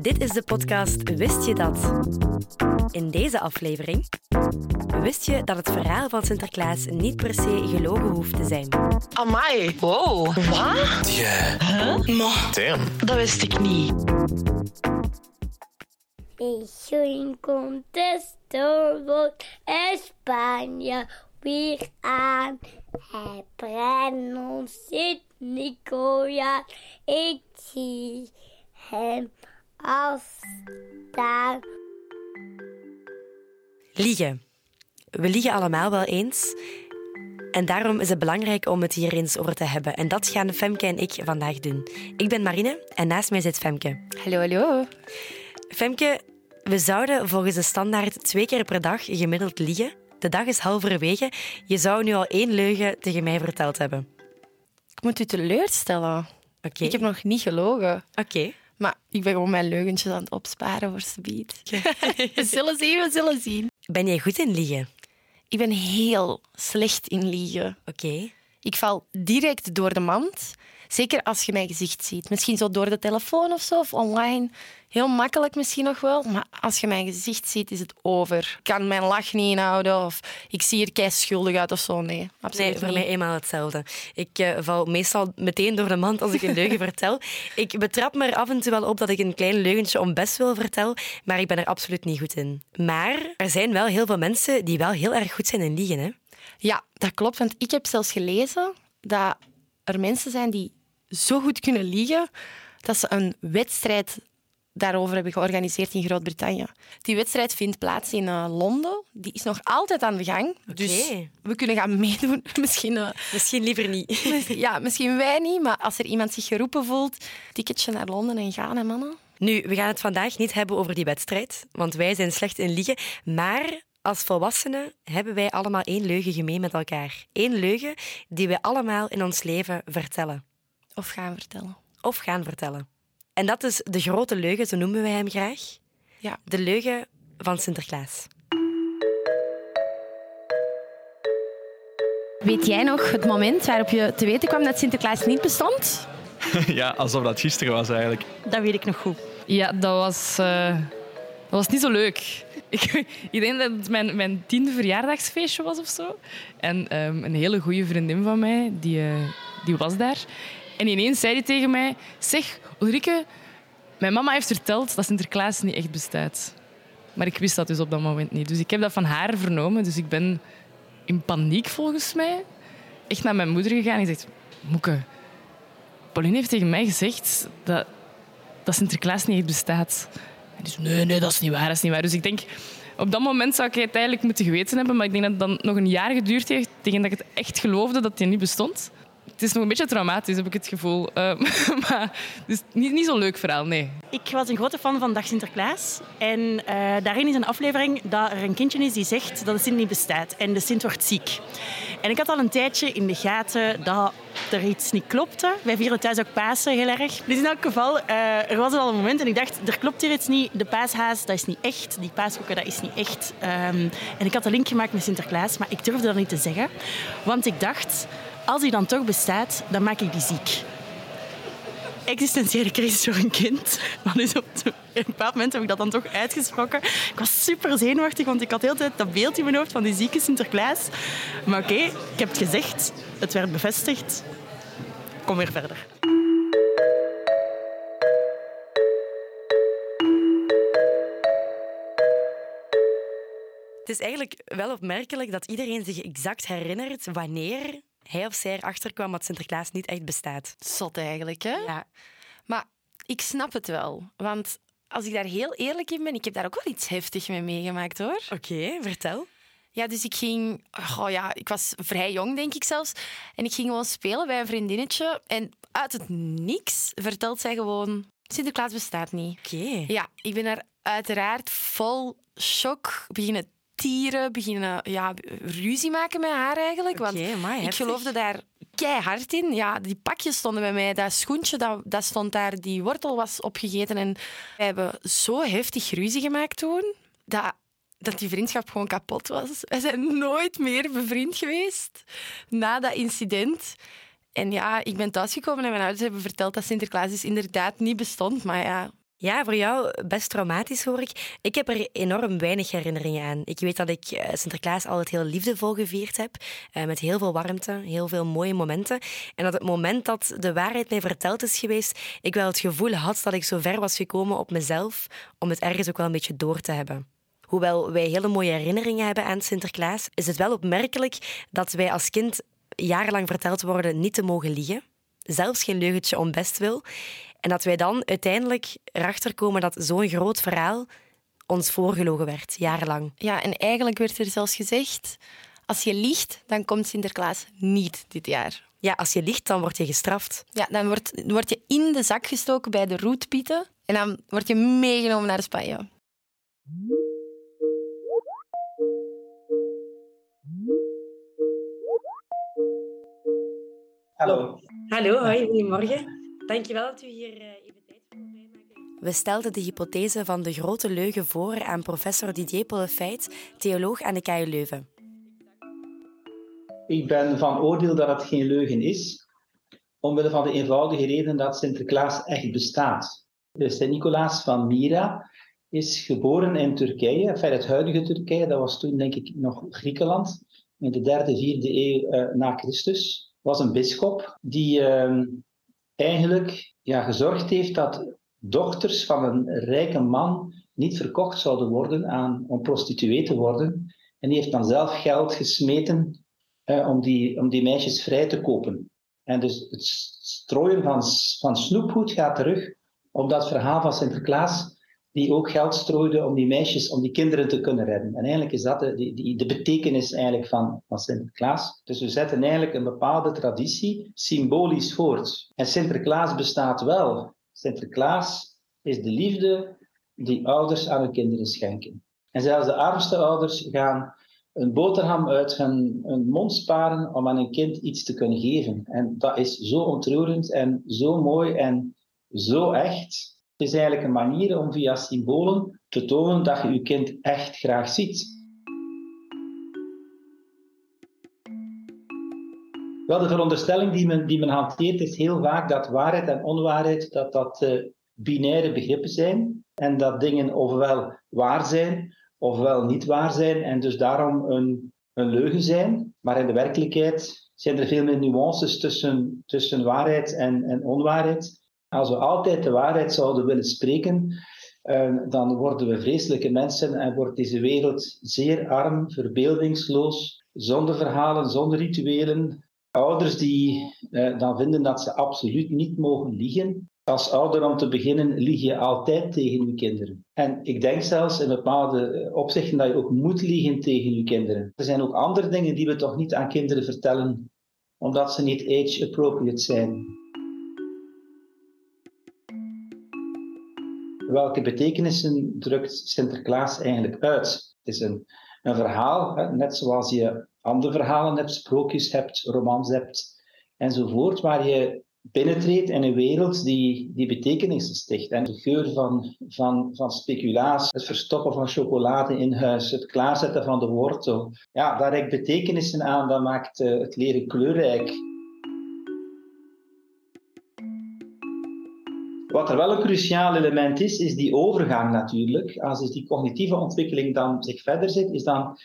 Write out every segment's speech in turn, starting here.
Dit is de podcast Wist je dat? In deze aflevering wist je dat het verhaal van Sinterklaas niet per se gelogen hoeft te zijn. Amai. Wow. Wat? Yeah. Maar, Damn. dat wist ik niet. Un contesto wordt Spanje weer aan. Hij brennt ons Sint Nicolaas. Ik zie hem als staan. Liegen. We liegen allemaal wel eens. En daarom is het belangrijk om het hier eens over te hebben. En dat gaan Femke en ik vandaag doen. Ik ben Marine en naast mij zit Femke. Hallo, hallo. Femke, we zouden volgens de standaard twee keer per dag gemiddeld liegen. De dag is halverwege. Je zou nu al één leugen tegen mij verteld hebben. Ik moet u teleurstellen. Oké. Ik heb nog niet gelogen. Oké. Maar ik ben gewoon mijn leugentjes aan het opsparen voor subiet. we zullen zien, we zullen zien. Ben jij goed in liegen? Ik ben heel slecht in liegen. Oké. Ik val direct door de mand. Zeker als je mijn gezicht ziet. Misschien zo door de telefoon of zo, of online. Heel makkelijk misschien nog wel. Maar als je mijn gezicht ziet, is het over. Ik kan mijn lach niet inhouden. Of ik zie er kei schuldig uit of zo. Nee, absoluut Nee, voor mij eenmaal hetzelfde. Ik eh, val meestal meteen door de mand als ik een leugen vertel. Ik betrap me er af en toe wel op dat ik een klein leugentje om best wil vertel, maar ik ben er absoluut niet goed in. Maar er zijn wel heel veel mensen die wel heel erg goed zijn in liegen. Hè? Ja, dat klopt. Want ik heb zelfs gelezen dat er mensen zijn die zo goed kunnen liegen dat ze een wedstrijd daarover hebben georganiseerd in Groot-Brittannië. Die wedstrijd vindt plaats in eh, Londen. Die is nog altijd aan de gang. Dus we kunnen gaan meedoen. Misschien, eh, Misschien liever niet. ja, misschien wij niet, maar als er iemand zich geroepen voelt, ticketje naar Londen en gaan, hè, mannen. Nu, we gaan het vandaag niet hebben over die wedstrijd, want wij zijn slecht in liegen. Maar als volwassenen hebben wij allemaal één leugen gemeen met elkaar. Eén leugen die wij allemaal in ons leven vertellen. Of gaan vertellen. Of gaan vertellen. En dat is de grote leugen, zo noemen wij hem graag. Ja. De leugen van Sinterklaas. Weet jij nog het moment waarop je te weten kwam dat Sinterklaas niet bestond? Ja, alsof dat gisteren was eigenlijk. Dat weet ik nog goed. Ja, dat was, eh, dat was niet zo leuk. Ik, ik denk dat het mijn, mijn tiende verjaardagsfeestje was of zo. En ehm, een hele goede vriendin van mij, die, eh, die was daar. En ineens zei hij tegen mij... Zeg, Ulrike, mijn mama heeft verteld dat Sinterklaas niet echt bestaat. Maar ik wist dat dus op dat moment niet. Dus ik heb dat van haar vernomen. Dus ik ben in paniek volgens mij echt naar mijn moeder gegaan en gezegd... Moeke, Pauline heeft tegen mij gezegd dat, dat Sinterklaas niet echt bestaat. En zei, nee, nee, dat is niet waar, dat is niet waar. Dus ik denk, op dat moment zou ik het eigenlijk moeten geweten hebben, maar ik denk dat het dan nog een jaar geduurd heeft tegen dat ik het echt geloofde dat hij niet bestond. Het is nog een beetje traumatisch, heb ik het gevoel. Eh, maar het is niet, niet zo'n leuk verhaal, nee. Ik was een grote fan van Dag Sinterklaas. En eh, daarin is een aflevering dat er een kindje is die zegt dat de Sint niet bestaat. En de Sint wordt ziek. En ik had al een tijdje in de gaten dat er iets niet klopte. Wij vieren thuis ook Pasen heel erg. Dus in elk geval, eh, er was al een moment en ik dacht, er klopt hier iets niet. De paashaas, dat is niet echt. Die paashoeken, dat is niet echt. Ehm, en ik had de link gemaakt met Sinterklaas, maar ik durfde dat niet te zeggen. Want ik dacht, als hij dan toch bestaat, dan maak ik die ziek. existentiële crisis voor een kind. Maar dus op een bepaald moment heb ik dat dan toch uitgesproken. Ik was super zenuwachtig, want ik had de hele tijd dat beeld in mijn hoofd van die zieke Sinterklaas. Maar oké, ik heb het gezegd. Het werd bevestigd. Kom weer verder. Het is eigenlijk wel opmerkelijk dat iedereen zich exact herinnert wanneer hij of zij erachter kwam dat Sinterklaas niet echt bestaat. Zot eigenlijk, hè? Ja. Maar ik snap het wel. Want als ik daar heel eerlijk in ben, ik heb daar ook wel iets heftig mee meegemaakt, hoor. Oké, vertel. Ja, dus ik ging... Oh ja, ik was vrij jong, denk ik zelfs. En ik ging gewoon spelen bij een vriendinnetje. En uit het niks vertelt zij gewoon... Sinterklaas bestaat niet. Oké. Ja, ik ben daar uiteraard vol shock beginnen tieren, beginnen ja, ruzie maken met haar eigenlijk. Want amai, ik geloofde daar keihard in. Ja, die pakjes stonden bij mij. Dat schoentje, dat, dat stond daar. Die wortel was opgegeten. En wij hebben zo heftig ruzie gemaakt toen, dat, dat die vriendschap gewoon kapot was. Wij zijn nooit meer bevriend geweest na dat incident. En ja, ik ben thuisgekomen en mijn ouders hebben verteld dat Sinterklaas dus inderdaad niet bestond. Maar ja, Ja, voor jou best traumatisch hoor ik. Ik heb er enorm weinig herinneringen aan. Ik weet dat ik eh, Sinterklaas altijd heel liefdevol gevierd heb, eh, met heel veel warmte, heel veel mooie momenten. En dat het moment dat de waarheid mij verteld is geweest, ik wel het gevoel had dat ik zo ver was gekomen op mezelf om het ergens ook wel een beetje door te hebben. Hoewel wij hele mooie herinneringen hebben aan Sinterklaas, is het wel opmerkelijk dat wij als kind jarenlang verteld worden niet te mogen liegen. Zelfs geen leugentje om best wil. En dat wij dan uiteindelijk erachter komen dat zo'n groot verhaal ons voorgelogen werd, jarenlang. Ja, en eigenlijk werd er zelfs gezegd, als je liegt, dan komt Sinterklaas niet dit jaar. Ja, als je liegt, dan word je gestraft. Ja, dan word, word je in de zak gestoken bij de roetpieten en dan word je meegenomen naar Spanje. Hallo. Hallo, hoi, goedemorgen. Dankjewel dat u hier uh, even tijd voor vrijmaakt. We stelden de hypothese van de grote leugen voor aan professor Didier Pollefeit, theoloog aan de KU Leuven. Ik ben van oordeel dat het geen leugen is, omwille van de eenvoudige reden dat Sinterklaas echt bestaat. Sint-Nicolaas van Myra is geboren in Turkije, enfin het huidige Turkije, dat was toen denk ik nog Griekenland, in de derde, vierde eeuw uh, na Christus. Was een bisschop die uh, eigenlijk ja, gezorgd heeft dat dochters van een rijke man niet verkocht zouden worden aan, om prostituee te worden. En die heeft dan zelf geld gesmeten uh, om, die, om die meisjes vrij te kopen. En dus het strooien van, van snoepgoed gaat terug op dat verhaal van Sinterklaas, die ook geld strooide om die meisjes, om die kinderen te kunnen redden. En eigenlijk is dat de, de, de betekenis eigenlijk van, van Sinterklaas. Dus we zetten eigenlijk een bepaalde traditie symbolisch voort. En Sinterklaas bestaat wel. Sinterklaas is de liefde die ouders aan hun kinderen schenken. En zelfs de armste ouders gaan een boterham uit hun, hun mond sparen om aan een kind iets te kunnen geven. En dat is zo ontroerend en zo mooi en zo echt. Het is eigenlijk een manier om via symbolen te tonen dat je je kind echt graag ziet. Wel, de veronderstelling die men, die men hanteert is heel vaak dat waarheid en onwaarheid dat dat uh, binaire begrippen zijn en dat dingen ofwel waar zijn ofwel niet waar zijn en dus daarom een, een leugen zijn. Maar in de werkelijkheid zijn er veel meer nuances tussen, tussen waarheid en, en onwaarheid. Als we altijd de waarheid zouden willen spreken, uh, dan worden we vreselijke mensen en wordt deze wereld zeer arm, verbeeldingsloos, zonder verhalen, zonder rituelen. Ouders die uh, dan vinden dat ze absoluut niet mogen liegen. Als ouder om te beginnen lieg je altijd tegen je kinderen. En ik denk zelfs in bepaalde opzichten dat je ook moet liegen tegen je kinderen. Er zijn ook andere dingen die we toch niet aan kinderen vertellen, omdat ze niet age-appropriate zijn. Welke betekenissen drukt Sinterklaas eigenlijk uit? Het is een, een verhaal, hè, net zoals je andere verhalen hebt, sprookjes hebt, romans hebt enzovoort, waar je binnentreedt in een wereld die, die betekenissen sticht. En de geur van, van, van speculaas, het verstoppen van chocolade in huis, het klaarzetten van de wortel. Ja, daar reikt betekenissen aan, dat maakt uh, het leren kleurrijk. Wat er wel een cruciaal element is, is die overgang natuurlijk. Als dus die cognitieve ontwikkeling dan zich verder zet, is dan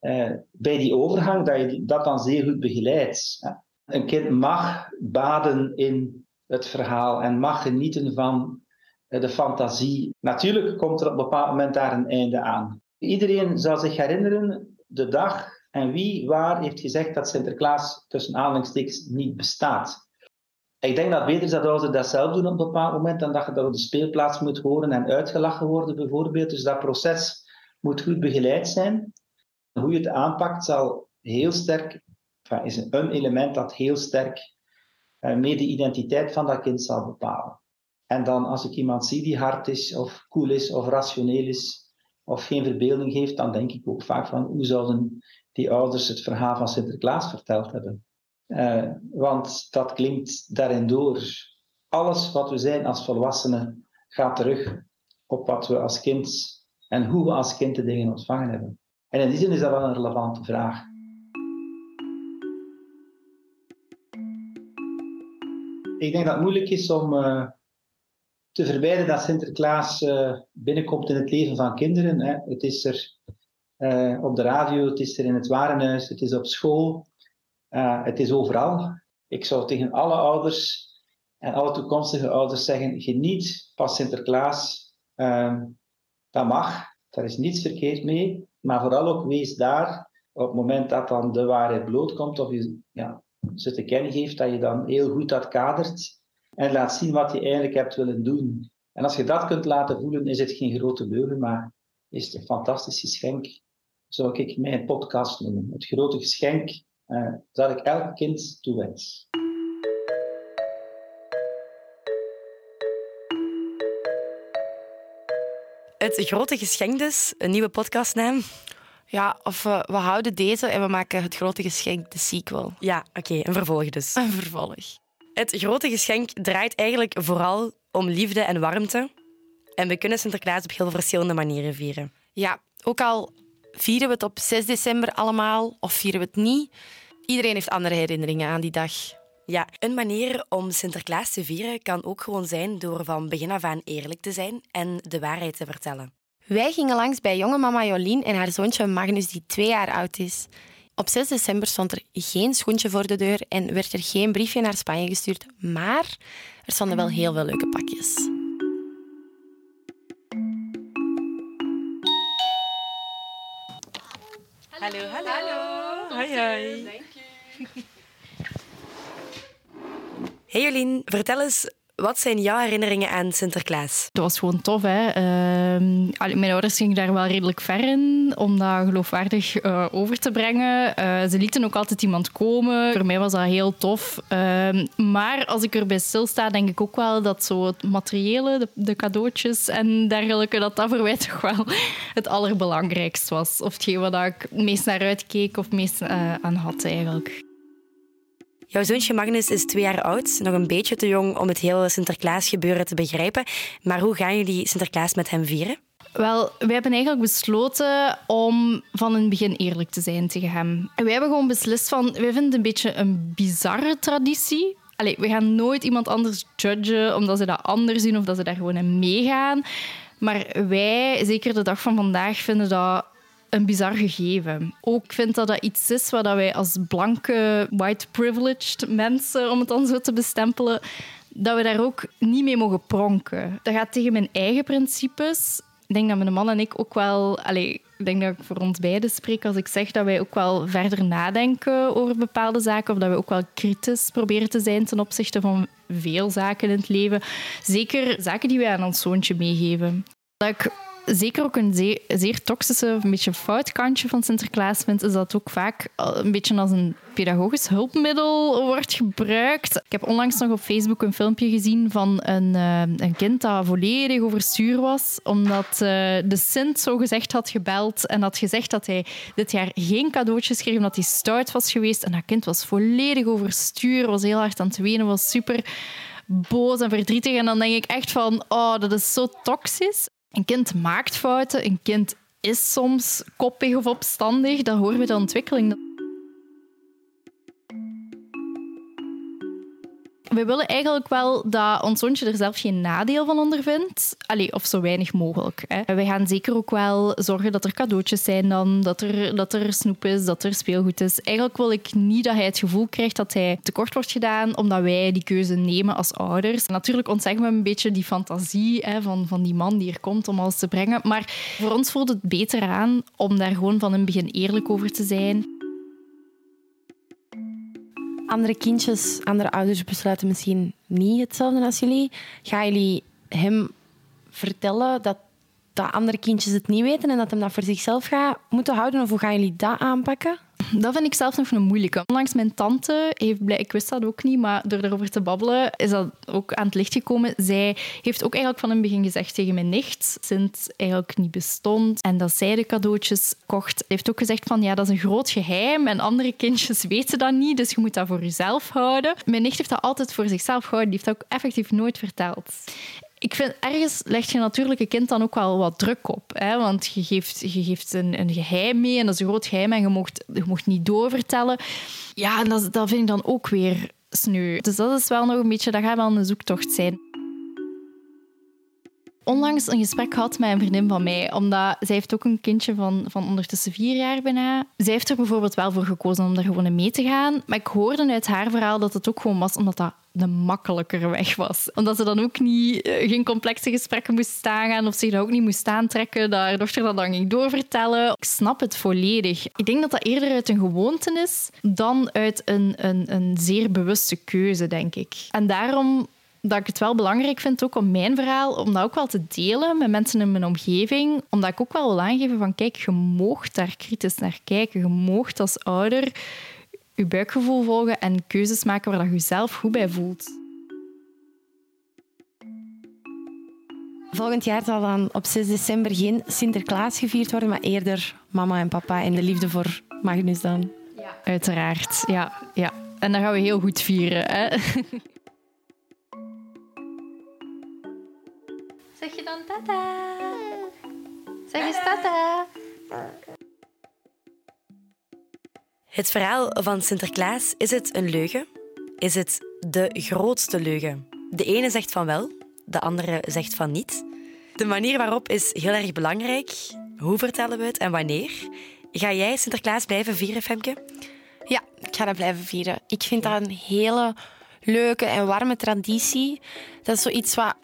eh, bij die overgang dat je dat dan zeer goed begeleidt. Een kind mag baden in het verhaal en mag genieten van eh, de fantasie. Natuurlijk komt er op een bepaald moment daar een einde aan. Iedereen zal zich herinneren de dag en wie waar heeft gezegd dat Sinterklaas tussen aanhalingstekens niet bestaat. Ik denk dat beter dat als dat zelf doen op een bepaald moment, dan dat je dat op de speelplaats moet horen en uitgelachen worden bijvoorbeeld. Dus dat proces moet goed begeleid zijn. Hoe je het aanpakt zal heel sterk, is een element dat heel sterk mee de identiteit van dat kind zal bepalen. En dan als ik iemand zie die hard is, of cool is, of rationeel is, of geen verbeelding heeft, dan denk ik ook vaak van hoe zouden die ouders het verhaal van Sinterklaas verteld hebben. Uh, want dat klinkt daarin door. Alles wat we zijn als volwassenen gaat terug op wat we als kind en hoe we als kind de dingen ontvangen hebben. En in die zin is dat wel een relevante vraag. Ik denk dat het moeilijk is om, uh, te vermijden dat Sinterklaas uh, binnenkomt in het leven van kinderen. Hè. Het is er op de radio, het is er in het warenhuis, het is op school, uh, het is overal. Ik zou tegen alle ouders en alle toekomstige ouders zeggen: geniet van Sinterklaas. dat mag, daar is niets verkeerd mee. Maar vooral ook wees daar op het moment dat dan de waarheid blootkomt of je ja, ze te kennen geeft, dat je dan heel goed dat kadert en laat zien wat je eigenlijk hebt willen doen. En als je dat kunt laten voelen, is het geen grote leugen, maar is het een fantastisch geschenk. Zou ik mijn podcast noemen. Het grote geschenk uh, dat ik elk kind toewens. Het grote geschenk dus, een nieuwe podcastnaam. Ja, of we, we houden deze en we maken het grote geschenk de sequel. Ja, oké, een vervolg dus. Een vervolg. Het grote geschenk draait eigenlijk vooral om liefde en warmte. En we kunnen Sinterklaas op heel verschillende manieren vieren. Ja, ook al vieren we het op 6 december allemaal of vieren we het niet, iedereen heeft andere herinneringen aan die dag. Ja, een manier om Sinterklaas te vieren kan ook gewoon zijn door van begin af aan eerlijk te zijn en de waarheid te vertellen. Wij gingen langs bij jonge mama Jolien en haar zoontje Magnus, die twee jaar oud is. Op 6 december stond er geen schoentje voor de deur en werd er geen briefje naar Spanje gestuurd, maar er stonden wel heel veel leuke pakjes. Hallo, hallo. hallo. Hoi, hoi. Dank je. Hey Jolien, vertel eens, wat zijn jouw herinneringen aan Sinterklaas? Het was gewoon tof. Hè? Uh, mijn ouders gingen daar wel redelijk ver in om dat geloofwaardig uh, over te brengen. Uh, ze lieten ook altijd iemand komen. Voor mij was dat heel tof. Ehm, maar als ik erbij stilsta, denk ik ook wel dat zo het materiële, de, de, cadeautjes en dergelijke, dat dat voor mij toch wel het allerbelangrijkste was. Of hetgeen wat ik meest naar uitkeek of meest aan had eigenlijk. Jouw zoontje Magnus is twee jaar oud, nog een beetje te jong om het hele Sinterklaas-gebeuren te begrijpen. Maar hoe gaan jullie Sinterklaas met hem vieren? Wel, wij hebben eigenlijk besloten om van het begin eerlijk te zijn tegen hem. wij hebben gewoon beslist van, wij vinden het een beetje een bizarre traditie. Allee, we gaan nooit iemand anders judgen omdat ze dat anders doen of dat ze daar gewoon in meegaan. Maar wij, zeker de dag van vandaag, vinden dat een bizar gegeven. Ook vind dat dat iets is wat wij als blanke, white privileged mensen, om het dan zo te bestempelen, dat we daar ook niet mee mogen pronken. Dat gaat tegen mijn eigen principes. Ik denk dat mijn man en ik ook wel... Allez, ik denk dat ik voor ons beiden spreek als ik zeg dat wij ook wel verder nadenken over bepaalde zaken of dat we ook wel kritisch proberen te zijn ten opzichte van veel zaken in het leven. Zeker zaken die wij aan ons zoontje meegeven. Dat zeker ook een zeer, toxische, een beetje fout kantje van Sinterklaas vind, is dat ook vaak een beetje als een pedagogisch hulpmiddel wordt gebruikt. Ik heb onlangs nog op Facebook een filmpje gezien van een, uh, een kind dat volledig overstuur was, omdat uh, de Sint zo gezegd had gebeld en had gezegd dat hij dit jaar geen cadeautjes kreeg, omdat hij stout was geweest. En dat kind was volledig overstuur, was heel hard aan het wenen, was super boos en verdrietig. En dan denk ik echt van, oh, dat is zo toxisch. Een kind maakt fouten, een kind is soms koppig of opstandig. Dat horen we de ontwikkeling. We willen eigenlijk wel dat ons zoontje er zelf geen nadeel van ondervindt. Allee, of zo weinig mogelijk. Hè. We gaan zeker ook wel zorgen dat er cadeautjes zijn dan, dat er, dat er snoep is, dat er speelgoed is. Eigenlijk wil ik niet dat hij het gevoel krijgt dat hij tekort wordt gedaan, omdat wij die keuze nemen als ouders. Natuurlijk ontzeggen we een beetje die fantasie hè, van, van die man die er komt om alles te brengen. Maar voor ons voelt het beter aan om daar gewoon van een begin eerlijk over te zijn andere kindjes, andere ouders besluiten misschien niet hetzelfde als jullie. Gaan jullie hem vertellen dat, dat andere kindjes het niet weten en dat hem dat voor zichzelf gaat moeten houden? Of hoe gaan jullie dat aanpakken? Dat vind ik zelf nog een moeilijke. Onlangs mijn tante heeft blij, ik wist dat ook niet, maar door erover te babbelen is dat ook aan het licht gekomen. Zij heeft ook eigenlijk van een begin gezegd tegen mijn nicht, Sint eigenlijk niet bestond en dat zij de cadeautjes kocht. Heeft ook gezegd van ja, dat is een groot geheim en andere kindjes weten dat niet, dus je moet dat voor jezelf houden. Mijn nicht heeft dat altijd voor zichzelf gehouden, die heeft dat ook effectief nooit verteld ik vind, ergens legt je natuurlijk een kind dan ook wel wat druk op. Hè? Want je geeft, je geeft een, een geheim mee en dat is een groot geheim en je mocht, je mocht niet doorvertellen. Ja, en dat, dat vind ik dan ook weer sneu. Dus dat is wel nog een beetje, dat gaat wel een zoektocht zijn. Onlangs een gesprek gehad met een vriendin van mij, omdat zij heeft ook een kindje van, van ondertussen vier jaar bijna. Zij heeft er bijvoorbeeld wel voor gekozen om daar gewoon mee te gaan, maar ik hoorde uit haar verhaal dat het ook gewoon was omdat dat de makkelijkere weg was. Omdat ze dan ook niet, eh, geen complexe gesprekken moest aangaan of zich dat ook niet moest aantrekken, dat haar dochter dat dan ging doorvertellen. Ik snap het volledig. Ik denk dat dat eerder uit een gewoonte is dan uit een, een, een zeer bewuste keuze, denk ik. En daarom dat ik het wel belangrijk vind ook om mijn verhaal, om dat ook wel te delen met mensen in mijn omgeving. Omdat ik ook wel wil aangeven van, kijk, je moogt daar kritisch naar kijken. Je moogt als ouder je buikgevoel volgen en keuzes maken waar je jezelf goed bij voelt. Volgend jaar zal dan op 6 december geen Sinterklaas gevierd worden, maar eerder mama en papa en de liefde voor Magnus dan. Uiteraard, ja. ja. En dat gaan we heel goed vieren. Hè? Zeg je dan tata? Zeg eens tata. Het verhaal van Sinterklaas, is het een leugen? Is het de grootste leugen? De ene zegt van wel, de andere zegt van niet. De manier waarop is heel erg belangrijk. Hoe vertellen we het en wanneer? Ga jij Sinterklaas blijven vieren, Femke? Ja, ik ga dat blijven vieren. Ik vind dat een hele leuke en warme traditie. Dat is zoiets wat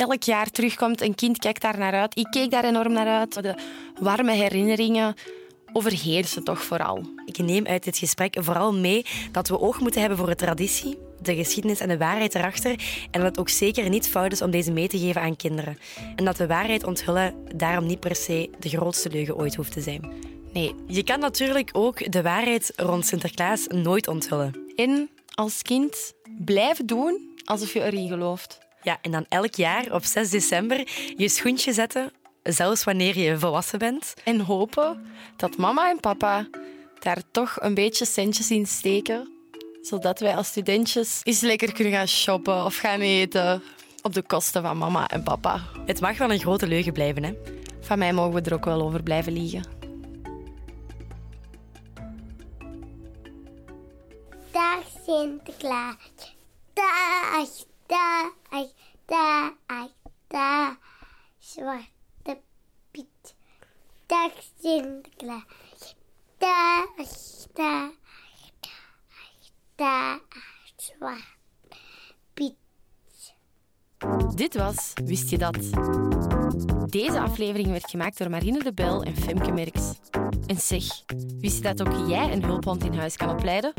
elk jaar terugkomt. Een kind kijkt daar naar uit. Ik keek daar enorm naar uit. De warme herinneringen overheersen toch vooral. Ik neem uit dit gesprek vooral mee dat we oog moeten hebben voor de traditie, de geschiedenis en de waarheid erachter. En dat het ook zeker niet fout is om deze mee te geven aan kinderen. En dat de waarheid onthullen daarom niet per se de grootste leugen ooit hoeft te zijn. Nee. Je kan natuurlijk ook de waarheid rond Sinterklaas nooit onthullen. En als kind blijven doen alsof je erin gelooft. Ja, en dan elk jaar op 6 december je schoentje zetten, zelfs wanneer je volwassen bent. En hopen dat mama en papa daar toch een beetje centjes in steken, zodat wij als studentjes eens lekker kunnen gaan shoppen of gaan eten op de kosten van mama en papa. Het mag wel een grote leugen blijven, hè? Van mij mogen we er ook wel over blijven liegen. Dag Sinterklaas. Dag, dag, dag, dag. Zwarte Piet. Dag Sinterklaas. Dag, dag, dag, Zwarte Piet. Dit was Wist je dat? Deze aflevering werd gemaakt door Marine de Bel en Femke Merks. En zeg, wist je dat ook jij een hulphond in huis kan opleiden?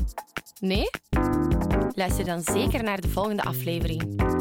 Nee? Luister dan zeker naar de volgende aflevering.